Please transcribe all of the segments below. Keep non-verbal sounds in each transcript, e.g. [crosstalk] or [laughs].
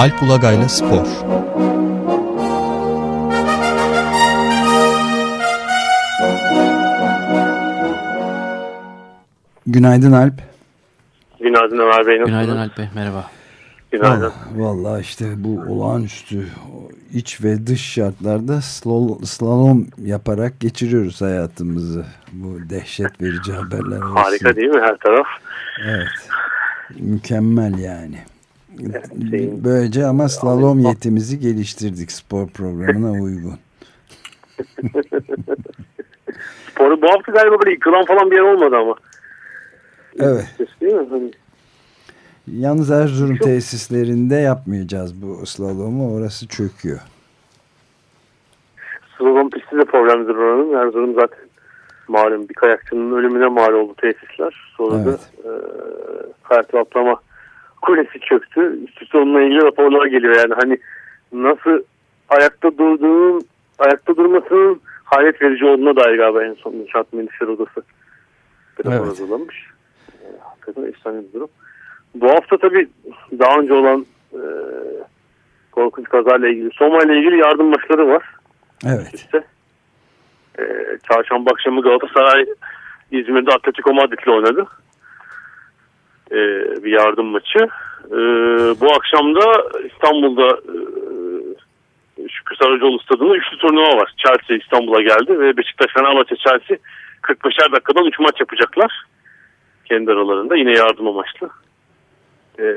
Alp Ulagay'la Spor Günaydın Alp. Günaydın Ömer Bey. Günaydın Alp Bey, merhaba. Günaydın. Vallahi işte bu olağanüstü iç ve dış şartlarda slalom yaparak geçiriyoruz hayatımızı. Bu dehşet verici haberler. Harika değil mi her taraf? Evet. Mükemmel yani. Böylece ama slalom yetimizi geliştirdik spor programına [laughs] uygun. Sporu bu hafta galiba böyle yıkılan falan bir yer olmadı ama. Evet. Değil mi? Hani Yalnız Erzurum tesislerinde yapmayacağız bu slalomu. Orası çöküyor. Slalom pisti de problemdir oranın. Erzurum zaten malum bir kayakçının ölümüne mal oldu tesisler. Sonra Evet. da e, kayak atlama kulesi çöktü. Üst üste onunla ilgili raporlar geliyor. Yani hani nasıl ayakta durduğunun, ayakta durmasının hayret verici olduğuna dair galiba en son inşaat mühendisleri odası Evet. hazırlamış. E, hakikaten efsane bir durum. Bu hafta tabii daha önce olan e, korkunç kazayla ilgili, Soma ile ilgili yardım maçları var Evet. işte. Ee, çarşamba akşamı Galatasaray İzmir'de Atletico Madrid'le oynadı. Ee, bir yardım maçı. Ee, bu akşam da İstanbul'da e, Şükrü Saracoğlu stadında üçlü turnuva var. Chelsea İstanbul'a geldi ve Beşiktaş Fenerbahçe Chelsea 45'er dakikadan 3 maç yapacaklar. Kendi aralarında yine yardım amaçlı. Ee,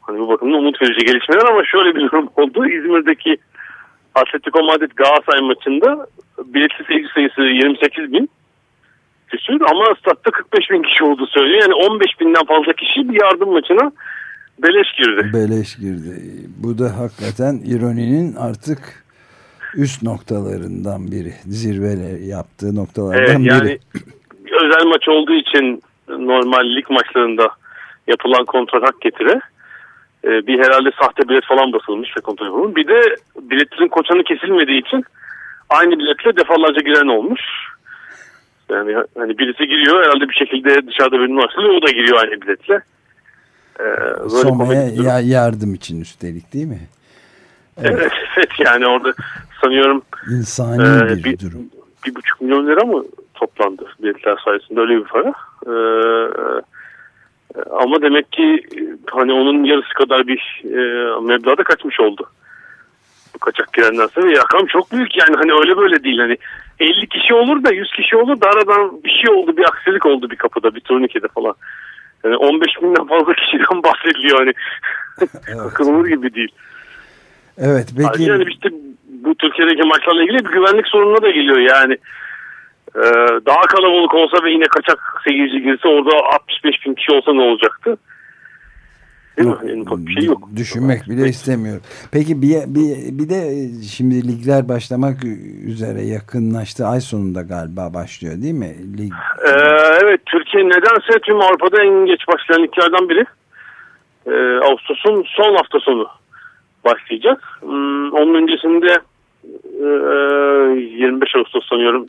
hani bu bakımdan umut verici gelişmeler ama şöyle bir durum oldu. İzmir'deki Atletico Madrid Galatasaray maçında biletli seyirci sayısı 28 bin küsür ama statta 45 bin kişi olduğu söylüyor. Yani 15 binden fazla kişi bir yardım maçına beleş girdi. Beleş girdi. Bu da hakikaten ironinin artık üst noktalarından biri. Zirvele yaptığı Evet, noktalardan yani biri. [clears throat] özel maç olduğu için normal lig maçlarında yapılan kontrol hak getire. Ee, bir herhalde sahte bilet falan basılmış ve kontrol yapılmış. Bir de biletlerin koçanı kesilmediği için aynı biletle defalarca giren olmuş. Yani hani birisi giriyor herhalde bir şekilde dışarıda birini açılıyor o da giriyor aynı biletle. Ee, Soma'ya ya- yardım için üstelik değil mi? Evet, evet [laughs] yani orada sanıyorum İnsani Ee, bir, bir- durum. bir buçuk milyon lira mı toplandı biletler sayesinde öyle bir para. Ee, ama demek ki hani onun yarısı kadar bir e, meblağda kaçmış oldu. Bu kaçak girenler sonra ve rakam çok büyük yani hani öyle böyle değil hani 50 kişi olur da 100 kişi olur da aradan bir şey oldu bir aksilik oldu bir kapıda bir turnikede falan. Yani 15 binden fazla kişiden [laughs] bahsediliyor hani [laughs] akılır gibi değil. Evet peki Ayrıca hani işte bu Türkiye'deki maçlarla ilgili bir güvenlik sorununa da geliyor yani. Ee, daha kalabalık olsa ve yine kaçak seyirci girse orada 65 bin kişi olsa ne olacaktı? Değil mi? Ufak bir şey yok. Düşünmek bile istemiyorum. Peki bir, bir, bir de şimdi ligler başlamak üzere yakınlaştı. Ay sonunda galiba başlıyor değil mi? Lig, Ee, evet Türkiye nedense tüm Avrupa'da en geç başlayan liglerden biri. Ee, Ağustos'un son hafta sonu başlayacak. Hmm, onun öncesinde e, 25 Ağustos sanıyorum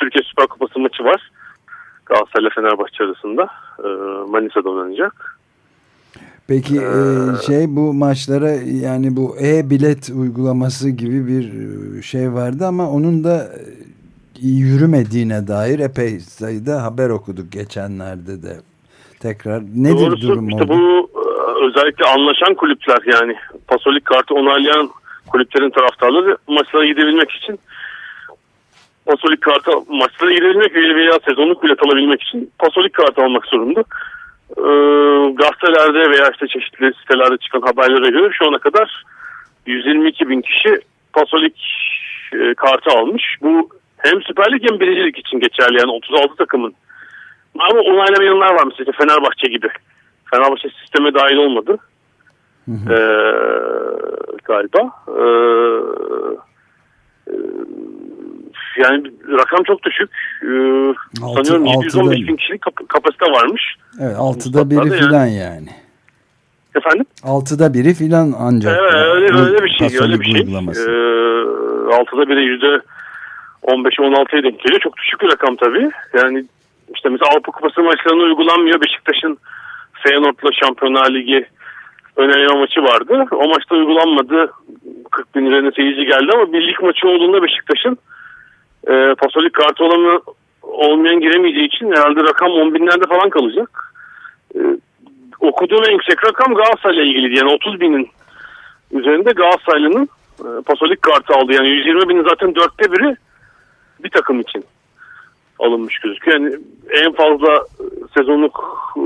Türkiye Süper Kupası maçı var. Galatasaray Fenerbahçe arasında. Ee, Manisa'da oynanacak. Peki e, şey bu maçlara yani bu e-bilet uygulaması gibi bir e, şey vardı ama onun da e, yürümediğine dair epey sayıda haber okuduk geçenlerde de. Tekrar nedir Doğrusu durum işte bu özellikle anlaşan kulüpler yani pasolik kartı onaylayan kulüplerin taraftarları maçlara gidebilmek için pasolik kartı maçlara gidebilmek ve veya sezonluk bilet alabilmek için pasolik kartı almak zorunda. Ee, gazetelerde veya işte çeşitli sitelerde çıkan haberlere göre şu ana kadar 122 bin kişi pasolik e, kartı almış. Bu hem Süper Lig hem Birincilik için geçerli yani 36 takımın. Ama onaylamayanlar var mesela Fenerbahçe gibi. Fenerbahçe sisteme dahil olmadı. Ee, galiba. Ee, e, yani rakam çok düşük. Ee, Altı- sanıyorum altıda 715 bin kişilik kap- kapasite varmış. Evet, altıda biri Statlarda filan yani. Efendim? Altıda biri filan ancak. Evet, öyle, öyle bir şey. Öyle bir şey. Ee, altıda biri yüzde 15-16'ya denk geliyor. Çok düşük bir rakam tabii. Yani işte mesela Avrupa Kupası maçlarına uygulanmıyor. Beşiktaş'ın Feyenoord'la Şampiyonlar Ligi ön maçı vardı. O maçta uygulanmadı. 40 bin üzerinde seyirci geldi ama bir lig maçı olduğunda Beşiktaş'ın e, pasolik kartı olanı olmayan giremeyeceği için herhalde rakam 10 binlerde falan kalacak. E, okuduğum en yüksek rakam Galatasaray'la ilgili yani 30 binin üzerinde Galatasaraylı'nın e, pasolik kartı aldı. Yani 120 binin zaten dörtte biri bir takım için alınmış gözüküyor. Yani en fazla e, sezonluk e,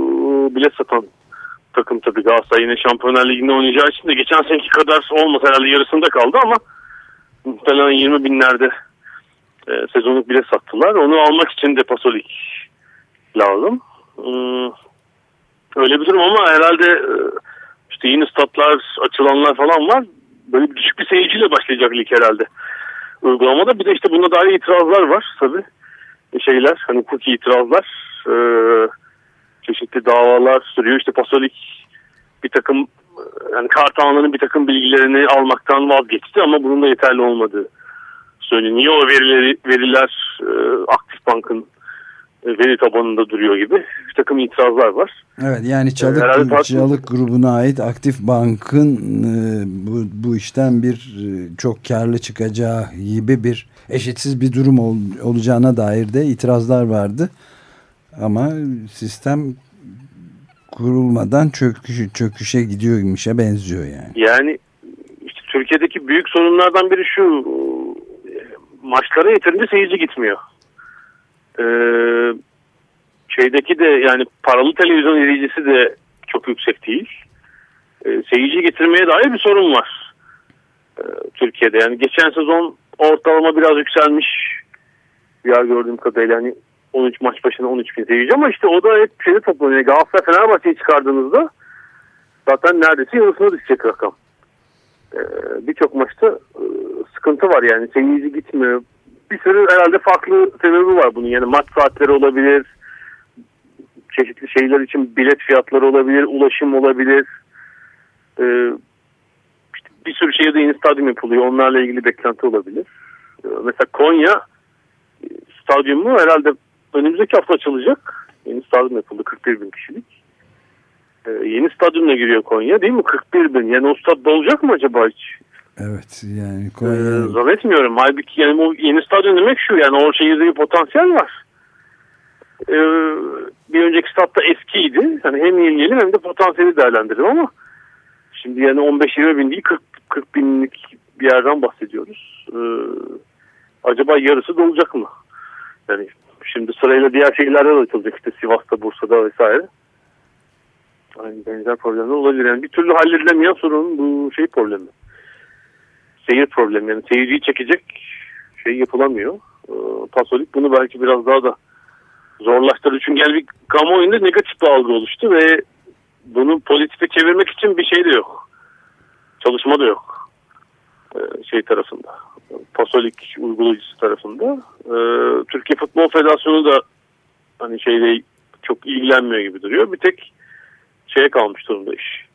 bilet satan takım tabii Galatasaray yine Şampiyonlar Ligi'nde oynayacağı için de geçen seneki kadar olmasa herhalde yarısında kaldı ama muhtemelen 20 binlerde e, sezonluk bilet sattılar. Onu almak için de Pasolik lazım. Hmm, öyle bir durum ama herhalde e, işte yeni statlar açılanlar falan var. Böyle bir düşük bir seyirciyle başlayacak lig herhalde uygulamada. Bir de işte buna dair itirazlar var tabii. Şeyler hani hukuki itirazlar. Ee, çeşitli davalar sürüyor. İşte Pasolik bir takım yani kart alanının bir takım bilgilerini almaktan vazgeçti ama bunun da yeterli olmadığı söyleniyor. Niye o verileri, veriler e, Aktif Bank'ın e, veri tabanında duruyor gibi bir takım itirazlar var. Evet yani Çalık, Herhalde Çalık grubuna ait Aktif Bank'ın e, bu, bu işten bir e, çok karlı çıkacağı gibi bir eşitsiz bir durum ol, olacağına dair de itirazlar vardı. Ama sistem kurulmadan çöküşe, çöküşe gidiyormuşa benziyor yani. Yani işte Türkiye'deki büyük sorunlardan biri şu maçlara yeterince seyirci gitmiyor. Ee, şeydeki de yani paralı televizyon izleyicisi de çok yüksek değil. Ee, seyirci getirmeye dair bir sorun var. Ee, Türkiye'de yani geçen sezon ortalama biraz yükselmiş. Bir yer gördüğüm kadarıyla hani 13 maç başına 13 bin seyirci ama işte o da hep şeyde toplanıyor. Galatasaray Fenerbahçe'yi çıkardığınızda zaten neredeyse yarısına düşecek rakam. Ee, Birçok maçta e, sıkıntı var yani seyirci gitmiyor. Bir sürü herhalde farklı sebebi var bunun yani maç saatleri olabilir, çeşitli şeyler için bilet fiyatları olabilir, ulaşım olabilir. Ee, bir sürü şehirde yeni stadyum yapılıyor. Onlarla ilgili beklenti olabilir. Ee, mesela Konya stadyumu herhalde önümüzdeki hafta açılacak. Yeni stadyum yapıldı 41 bin kişilik. Ee, yeni stadyumla giriyor Konya değil mi? 41 bin. Yani o stad dolacak mı acaba hiç? Evet yani Konya... Ee, zannetmiyorum. Halbuki yani o yeni stadyum demek şu yani o şehirde bir potansiyel var. Ee, bir önceki statta eskiydi. Yani hem yenileyelim hem de potansiyeli değerlendirelim ama şimdi yani 15-20 bin değil 40, 40 binlik bir yerden bahsediyoruz. Ee, acaba yarısı dolacak mı? Yani şimdi sırayla diğer şehirlerde de açılacak işte Sivas'ta, Bursa'da vesaire. Aynı benzer problemler olabilir. Yani bir türlü halledilemeyen sorun bu şey problemi. Seyir problemi. Yani seyirciyi çekecek şey yapılamıyor. Ee, Pasolik bunu belki biraz daha da zorlaştırdı. Çünkü yani bir kamuoyunda negatif bir algı oluştu ve bunu pozitife çevirmek için bir şey de yok. Çalışma da yok. Ee, şey tarafında. Pasolik uygulayıcısı tarafında. Ee, Türkiye Futbol Federasyonu da hani şeyle çok ilgilenmiyor gibi duruyor. Bir tek şeye kalmış durumda iş.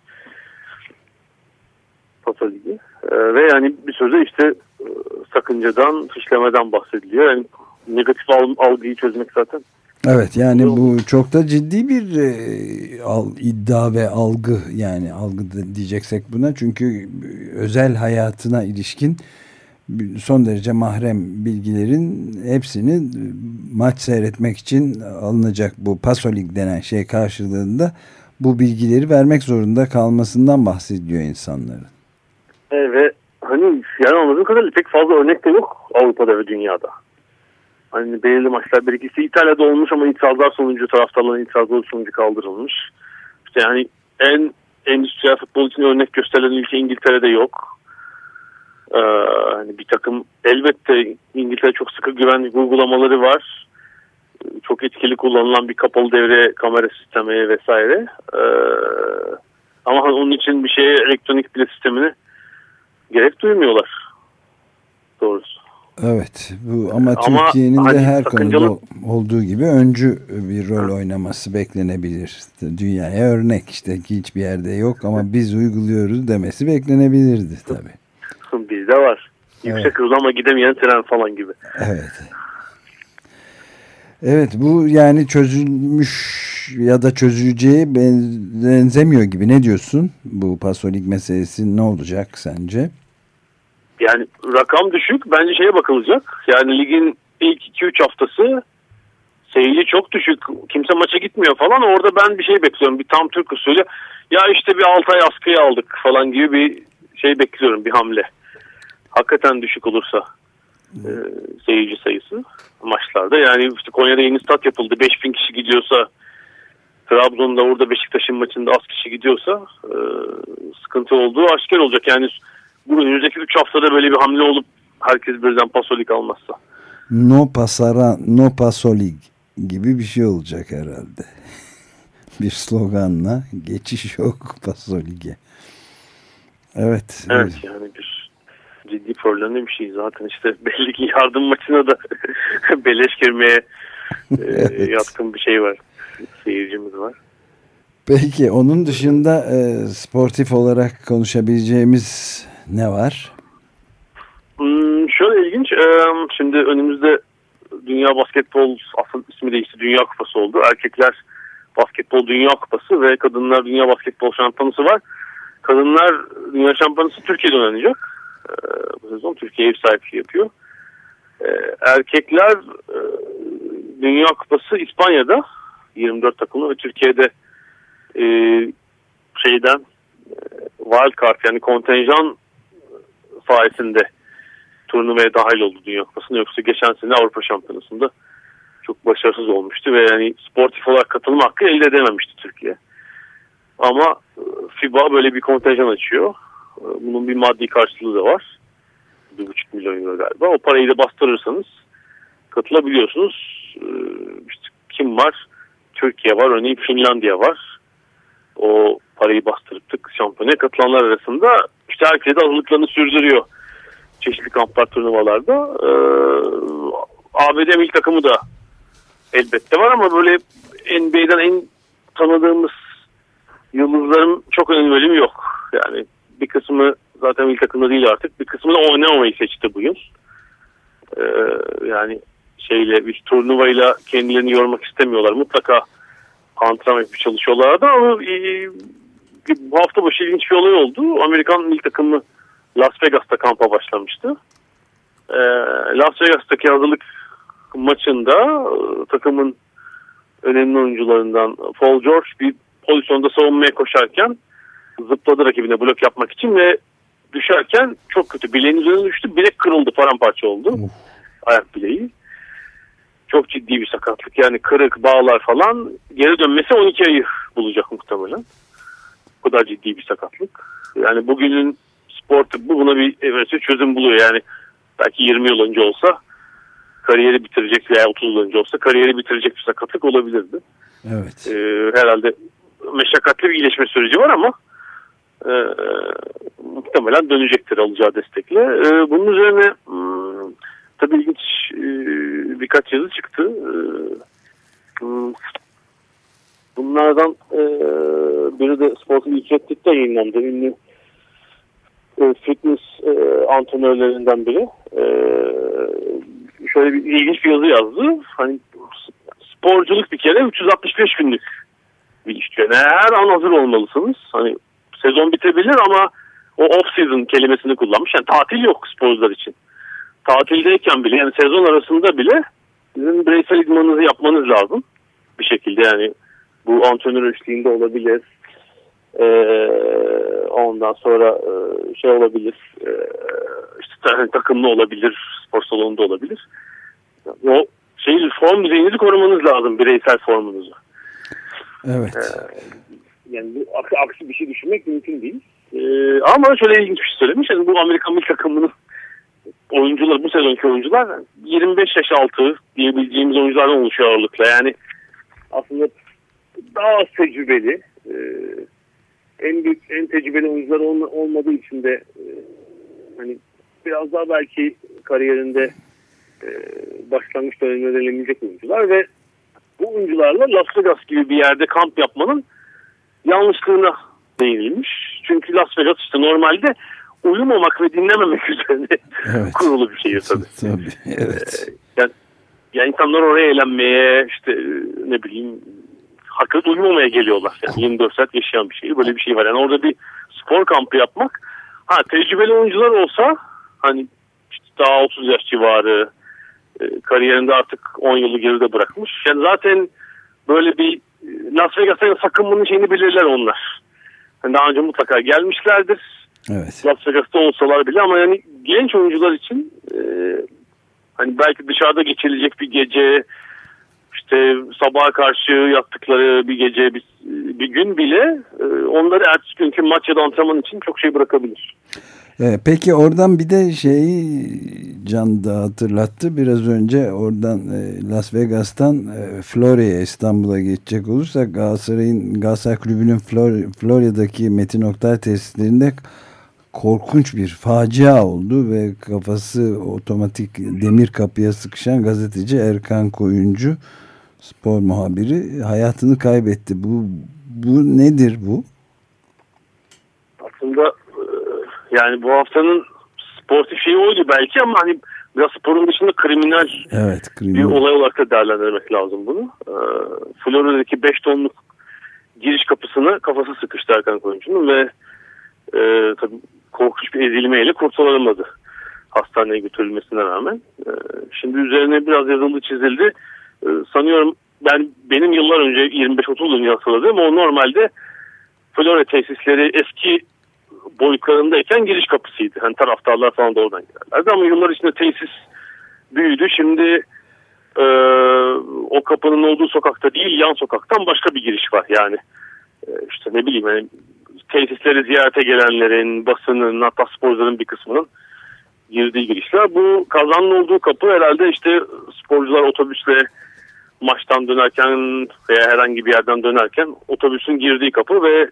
Pasolik'i. Ee, ve yani bir sözde işte e, sakıncadan, fişlemeden bahsediliyor. Yani negatif algıyı çözmek zaten Evet yani bu çok da ciddi bir e, al, iddia ve algı yani algı diyeceksek buna çünkü özel hayatına ilişkin son derece mahrem bilgilerin hepsini maç seyretmek için alınacak bu pasolik denen şey karşılığında bu bilgileri vermek zorunda kalmasından bahsediyor insanların. Evet hani yani anladığım kadarıyla pek fazla örnek de yok Avrupa'da ve dünyada. Hani belirli maçlar bir ikisi İtalya'da olmuş ama itirazlar sonucu taraftarların itirazları sonucu kaldırılmış. İşte yani en endüstriyel futbol için örnek gösterilen ülke İngiltere'de yok. Ee, hani bir takım elbette İngiltere çok sıkı güvenlik uygulamaları var. Çok etkili kullanılan bir kapalı devre kamera sistemi vesaire. Ee, ama hani onun için bir şeye elektronik bile sistemini gerek duymuyorlar. Doğrusu. Evet bu ama, ama Türkiye'nin hani de her sakıncalı... konuda olduğu gibi öncü bir rol oynaması beklenebilir. Dünyaya örnek işte ki hiçbir yerde yok ama biz uyguluyoruz demesi beklenebilirdi tabii. [laughs] Bizde var. Yüksek evet. hız ama gidemeyen tren falan gibi. Evet. Evet bu yani çözülmüş ya da çözüleceği benzemiyor gibi. Ne diyorsun? Bu Pasolik meselesi ne olacak sence? Yani rakam düşük. Bence şeye bakılacak. Yani ligin ilk 2-3 haftası seyirci çok düşük. Kimse maça gitmiyor falan. Orada ben bir şey bekliyorum. Bir tam Türk usulü. Ya işte bir 6 ay askıya aldık falan gibi bir şey bekliyorum. Bir hamle. Hakikaten düşük olursa e, seyirci sayısı maçlarda. Yani işte Konya'da yeni stat yapıldı. 5000 kişi gidiyorsa Trabzon'da orada Beşiktaş'ın maçında az kişi gidiyorsa e, sıkıntı olduğu aşikar olacak. Yani bu önümüzdeki 3 haftada böyle bir hamle olup herkes birden pasolik almazsa. No pasara, no pasolig gibi bir şey olacak herhalde. [laughs] bir sloganla geçiş yok pasolige. Evet. Evet yani bir ciddi problemli bir şey zaten işte [laughs] belli ki yardım maçına [laughs] da beleş girmeye e, [laughs] evet. yatkın bir şey var seyircimiz var. Peki onun dışında e, sportif olarak konuşabileceğimiz ne var? Hmm, şöyle ilginç. E, şimdi önümüzde Dünya Basketbol asıl ismi değişti. Dünya Kupası oldu. Erkekler Basketbol Dünya Kupası ve Kadınlar Dünya Basketbol Şampiyonası var. Kadınlar Dünya Şampiyonası Türkiye'de oynanacak. Bu sezon Türkiye ev sahipliği yapıyor. E, erkekler e, Dünya Kupası İspanya'da 24 takımlı ve Türkiye'de e, şeyden e, wild card yani kontenjan sayesinde turnuvaya dahil oldu Dünya Kupası'na. Yoksa geçen sene Avrupa Şampiyonası'nda çok başarısız olmuştu ve yani sportif olarak katılma hakkı elde edememişti Türkiye. Ama e, FIBA böyle bir kontenjan açıyor. E, bunun bir maddi karşılığı da var. 1,5 milyon euro galiba. O parayı da bastırırsanız katılabiliyorsunuz. E, işte kim var? Türkiye var, örneğin Finlandiya var. O parayı bastırıp şampiyonaya katılanlar arasında işte herkes de hazırlıklarını sürdürüyor çeşitli kamplar turnuvalarda. Ee, ABD milli takımı da elbette var ama böyle NBA'den en tanıdığımız yıldızların çok önemli bölümü yok. Yani bir kısmı zaten milli takımda değil artık. Bir kısmı da oynamamayı seçti bu yıl. Ee, yani şeyle bir turnuvayla kendilerini yormak istemiyorlar. Mutlaka antrenman yapıp çalışıyorlardı ama e, bu hafta başı ilginç bir olay oldu. Amerikan milli takımı Las Vegas'ta kampa başlamıştı. E, Las Vegas'taki hazırlık maçında e, takımın önemli oyuncularından Paul George bir pozisyonda savunmaya koşarken zıpladı rakibine blok yapmak için ve düşerken çok kötü bileğin üzerine düştü. Bilek kırıldı paramparça oldu. Of. Ayak bileği çok ciddi bir sakatlık. Yani kırık, bağlar falan geri dönmesi 12 ayı bulacak muhtemelen. Bu kadar ciddi bir sakatlık. Yani bugünün spor tıbbı buna bir evet, çözüm buluyor. Yani belki 20 yıl önce olsa kariyeri bitirecek veya 30 yıl önce olsa kariyeri bitirecek bir sakatlık olabilirdi. Evet. Ee, herhalde meşakkatli bir iyileşme süreci var ama e, muhtemelen dönecektir alacağı destekle. E, bunun üzerine hmm, tabii ilginç e, birkaç yazı çıktı. E, hmm, bunlardan e, biri de Sporting Illustrated yayınlandı. Ünlü e, fitness e, antrenörlerinden biri. E, şöyle bir ilginç bir yazı yazdı. Hani sporculuk bir kere 365 günlük bir iş. Yani her an hazır olmalısınız. Hani sezon bitebilir ama o off season kelimesini kullanmış. Yani tatil yok sporcular için tatildeyken bile yani sezon arasında bile sizin bireysel idmanınızı yapmanız lazım. Bir şekilde yani bu antrenör eşliğinde olabilir. Ee, ondan sonra e, şey olabilir. E, işte takımlı olabilir. Spor salonunda olabilir. O şey form düzeyinizi korumanız lazım bireysel formunuzu. Evet. Ee, yani bu aksi, aksi bir şey düşünmek mümkün değil. Ee, ama şöyle ilginç bir şey söylemiş. Yani bu Amerikan milli takımının oyuncular bu sezonki oyuncular 25 yaş altı diyebileceğimiz oyunculardan oluşuyor ağırlıkla. Yani aslında daha az tecrübeli e, en büyük en tecrübeli oyuncular olma, olmadığı için de e, hani biraz daha belki kariyerinde e, başlangıç döneminde denilecek oyuncular ve bu oyuncularla Las Vegas gibi bir yerde kamp yapmanın yanlışlığına değinilmiş. Çünkü Las Vegas işte normalde uyumamak ve dinlememek [laughs] üzerine evet. kurulu bir şehir tabii. [laughs] tabii evet. Ee, yani yani insanlar oraya eğlenmeye işte ne bileyim hakkı duymamaya geliyorlar. Yani 24 saat yaşayan bir şey. Böyle bir şey var. Yani orada bir spor kampı yapmak. Ha tecrübeli oyuncular olsa hani işte daha 30 yaş civarı e, kariyerinde artık 10 yılı geride bırakmış. Yani zaten böyle bir e, Las Vegas'a sakın bunun şeyini bilirler onlar. Yani daha önce mutlaka gelmişlerdir. Evet. Las Vegas'ta olsalar bile ama yani genç oyuncular için e, hani belki dışarıda geçirilecek bir gece işte sabaha karşı yaptıkları bir gece bir, bir gün bile e, onları ertesi günkü maç ya da antrenman için çok şey bırakabilir. E, peki oradan bir de şeyi Can da hatırlattı biraz önce oradan e, Las Vegas'tan e, Florya'ya İstanbul'a geçecek olursak Galatasaray'ın Galatasaray Kulübü'nün Flor Florya'daki Metin Oktay tesislerinde korkunç bir facia oldu ve kafası otomatik demir kapıya sıkışan gazeteci Erkan Koyuncu spor muhabiri hayatını kaybetti. Bu bu nedir bu? Aslında yani bu haftanın sportif şeyi oydu belki ama hani biraz sporun dışında kriminal, evet, kriminal. bir olay olarak da değerlendirmek lazım bunu. E, Florida'daki 5 tonluk giriş kapısına kafası sıkıştı Erkan Koyuncu'nun ve e, tabii korkunç bir ezilmeyle kurtarılamadı hastaneye götürülmesine rağmen. E, şimdi üzerine biraz yazıldı çizildi. E, sanıyorum ben benim yıllar önce 25-30 yıl hatırladığım o normalde Flora tesisleri eski boyutlarındayken giriş kapısıydı. Hani taraftarlar falan da oradan girerlerdi ama yıllar içinde tesis büyüdü. Şimdi e, o kapının olduğu sokakta değil yan sokaktan başka bir giriş var yani. E, işte ne bileyim yani tesisleri ziyarete gelenlerin, basının, hatta sporcuların bir kısmının girdiği girişler. Bu kazanın olduğu kapı herhalde işte sporcular otobüsle maçtan dönerken veya herhangi bir yerden dönerken otobüsün girdiği kapı ve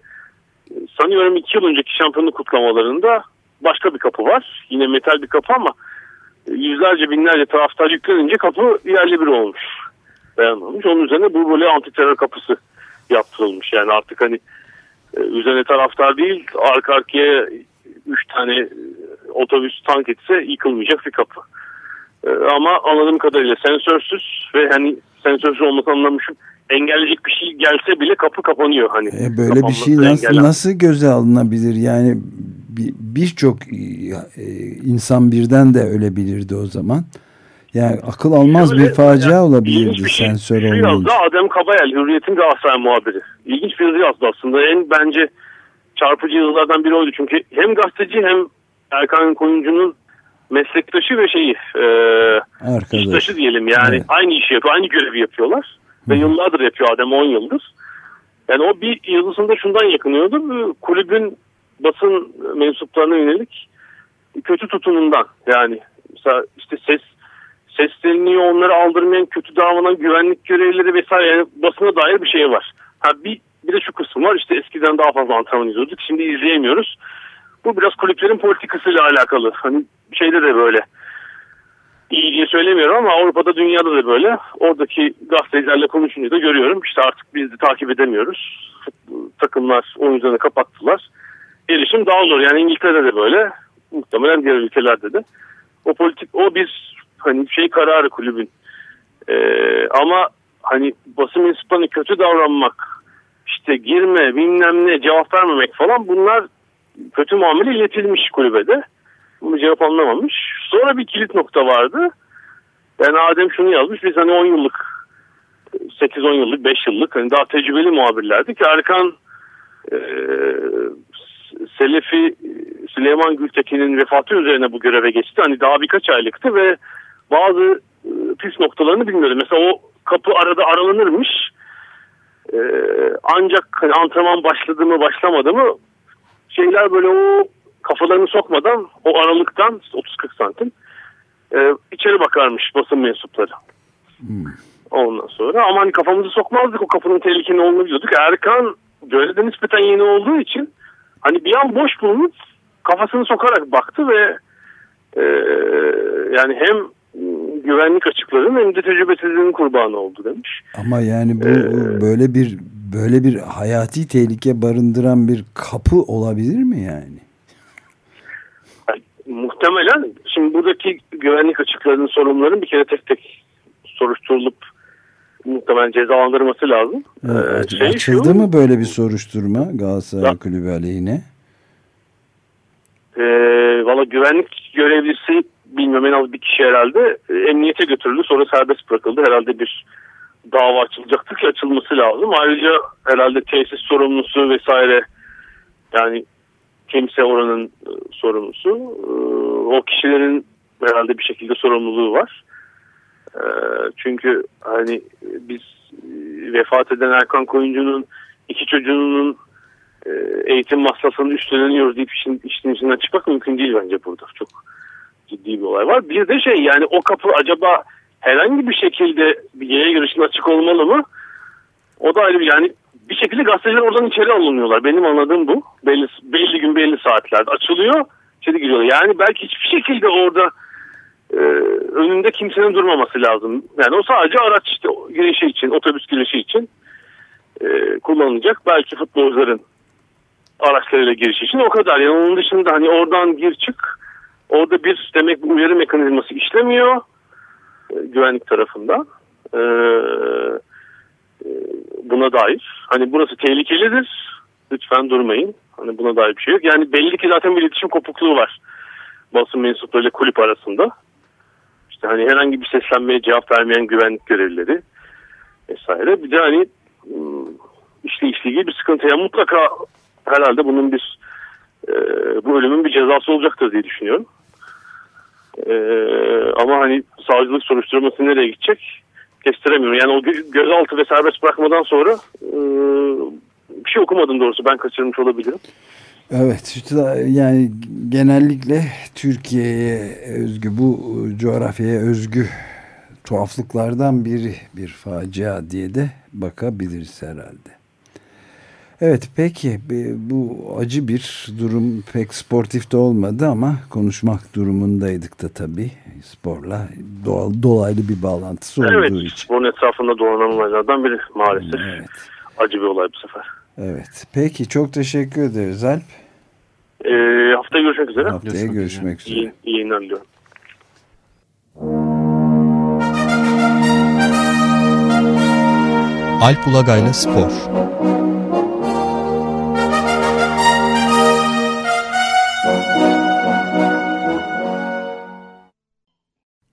sanıyorum iki yıl önceki şampiyonluk kutlamalarında başka bir kapı var. Yine metal bir kapı ama yüzlerce binlerce taraftar yüklenince kapı yerli bir olmuş. Dayanmamış. Onun üzerine bu böyle anti terör kapısı yaptırılmış. Yani artık hani e, üzerine taraftar değil arka arkaya üç tane otobüs tank etse yıkılmayacak bir kapı. E, ama anladığım kadarıyla sensörsüz ve hani sensörsüz olması anlamışım engelleyecek bir şey gelse bile kapı kapanıyor hani. E böyle bir şey nasıl, nasıl göze alınabilir? Yani birçok bir e, insan birden de ölebilirdi o zaman. Yani akıl almaz Şöyle, bir facia yani, olabilirdi bir şey, sensör şey olmayınca. Adem Kabayel, Hürriyet'in Galatasaray muhabiri. İlginç bir yazı yazdı aslında. En bence çarpıcı yazılardan biri oydu. Çünkü hem gazeteci hem Erkan Koyuncu'nun meslektaşı ve şeyi e, iştaşı diyelim yani evet. aynı işi yapıyor, aynı görevi yapıyorlar. Ve yıllardır yapıyor Adem 10 yıldır. Yani o bir yazısında şundan yakınıyordu. Kulübün basın mensuplarına yönelik kötü tutumundan. Yani mesela işte ses sesleniliyor onları aldırmayan kötü davranan güvenlik görevlileri vesaire yani basına dair bir şey var. Ha bir, bir de şu kısım var işte eskiden daha fazla antrenman izliyorduk şimdi izleyemiyoruz. Bu biraz kulüplerin politikasıyla alakalı. Hani şeyde de böyle iyi diye söylemiyorum ama Avrupa'da dünyada da böyle. Oradaki gazetecilerle konuşunca da görüyorum. İşte artık biz de takip edemiyoruz. Takımlar oyuncularını kapattılar. Erişim daha zor. Yani İngiltere'de de böyle. Muhtemelen diğer ülkelerde de. O politik, o bir hani şey kararı kulübün. Ee, ama hani basın mensuplarına kötü davranmak, işte girme, bilmem ne, cevap vermemek falan bunlar kötü muamele iletilmiş kulübede. Bunu cevap anlamamış. Sonra bir kilit nokta vardı. Yani Adem şunu yazmış. Biz hani 10 yıllık 8-10 yıllık 5 yıllık hani daha tecrübeli muhabirlerdik. Erkan e, Selefi Süleyman Gültekin'in vefatı üzerine bu göreve geçti. Hani daha birkaç aylıktı ve bazı e, pis noktalarını bilmiyordu. Mesela o kapı arada aralanırmış. E, ancak hani antrenman başladı mı başlamadı mı şeyler böyle o kafalarını sokmadan o aralıktan 30-40 santim e, içeri bakarmış basın mensupları. Hmm. Ondan sonra ama hani kafamızı sokmazdık o kapının tehlikeli olduğunu biliyorduk. Erkan görevde nispeten yeni olduğu için hani bir an boş bulunup kafasını sokarak baktı ve e, yani hem güvenlik açıklarının hem de tecrübesizliğinin kurbanı oldu demiş. Ama yani bu ee, böyle bir böyle bir hayati tehlike barındıran bir kapı olabilir mi yani? Muhtemelen şimdi buradaki güvenlik açıklarının sorumluların bir kere tek tek soruşturulup muhtemelen cezalandırması lazım. Evet, şey açıldı şu, mı böyle bir soruşturma Galatasaray ya, Kulübü aleyhine? E, Valla güvenlik görevlisi bilmiyorum en az bir kişi herhalde e, emniyete götürüldü sonra serbest bırakıldı. Herhalde bir dava açılacaktır ki açılması lazım. Ayrıca herhalde tesis sorumlusu vesaire yani kimse oranın e, sorumlusu. E, o kişilerin herhalde bir şekilde sorumluluğu var. E, çünkü hani biz vefat eden Erkan Koyuncu'nun iki çocuğunun eğitim masrafının üstleniyoruz deyip işin, işin içinden çıkmak mümkün değil bence burada. Çok ciddi bir olay var. Bir de şey yani o kapı acaba herhangi bir şekilde bir yaya girişine açık olmalı mı? O da ayrı yani bir şekilde gazeteciler oradan içeri alınıyorlar. Benim anladığım bu. Belli, belli gün belli saatlerde açılıyor. içeri giriyorlar. Yani belki hiçbir şekilde orada e, önünde kimsenin durmaması lazım. Yani o sadece araç işte girişi için, otobüs girişi için e, kullanılacak. Belki futbolcuların araçlarıyla giriş için o kadar. Yani onun dışında hani oradan gir çık orada bir demek bir uyarı mekanizması işlemiyor e, güvenlik tarafından. E, e, buna dair. Hani burası tehlikelidir. Lütfen durmayın. Hani buna dair bir şey yok. Yani belli ki zaten bir iletişim kopukluğu var. Basın mensuplarıyla kulüp arasında. İşte hani herhangi bir seslenmeye cevap vermeyen güvenlik görevlileri vesaire. Bir de hani ıı, işte işle ilgili bir sıkıntı. Yani mutlaka herhalde bunun bir e, bu ölümün bir cezası olacaktır diye düşünüyorum. E, ama hani savcılık soruşturması nereye gidecek kestiremiyorum. Yani o gözaltı ve serbest bırakmadan sonra e, bir şey okumadım doğrusu. Ben kaçırmış olabilirim. Evet yani genellikle Türkiye'ye özgü bu coğrafyaya özgü tuhaflıklardan biri bir facia diye de bakabiliriz herhalde. Evet peki bu acı bir durum pek sportif de olmadı ama konuşmak durumundaydık da tabii sporla doğal, dolaylı bir bağlantısı olduğu evet, için. Evet sporun etrafında dolanan olaylardan biri maalesef. Evet. Acı bir olay bu sefer. Evet peki çok teşekkür ederiz Alp. Ee, haftaya görüşmek üzere. Haftaya görüşmek, görüşmek üzere. İyi, iyi yayınlar diliyorum. Alp Ulagay'la Spor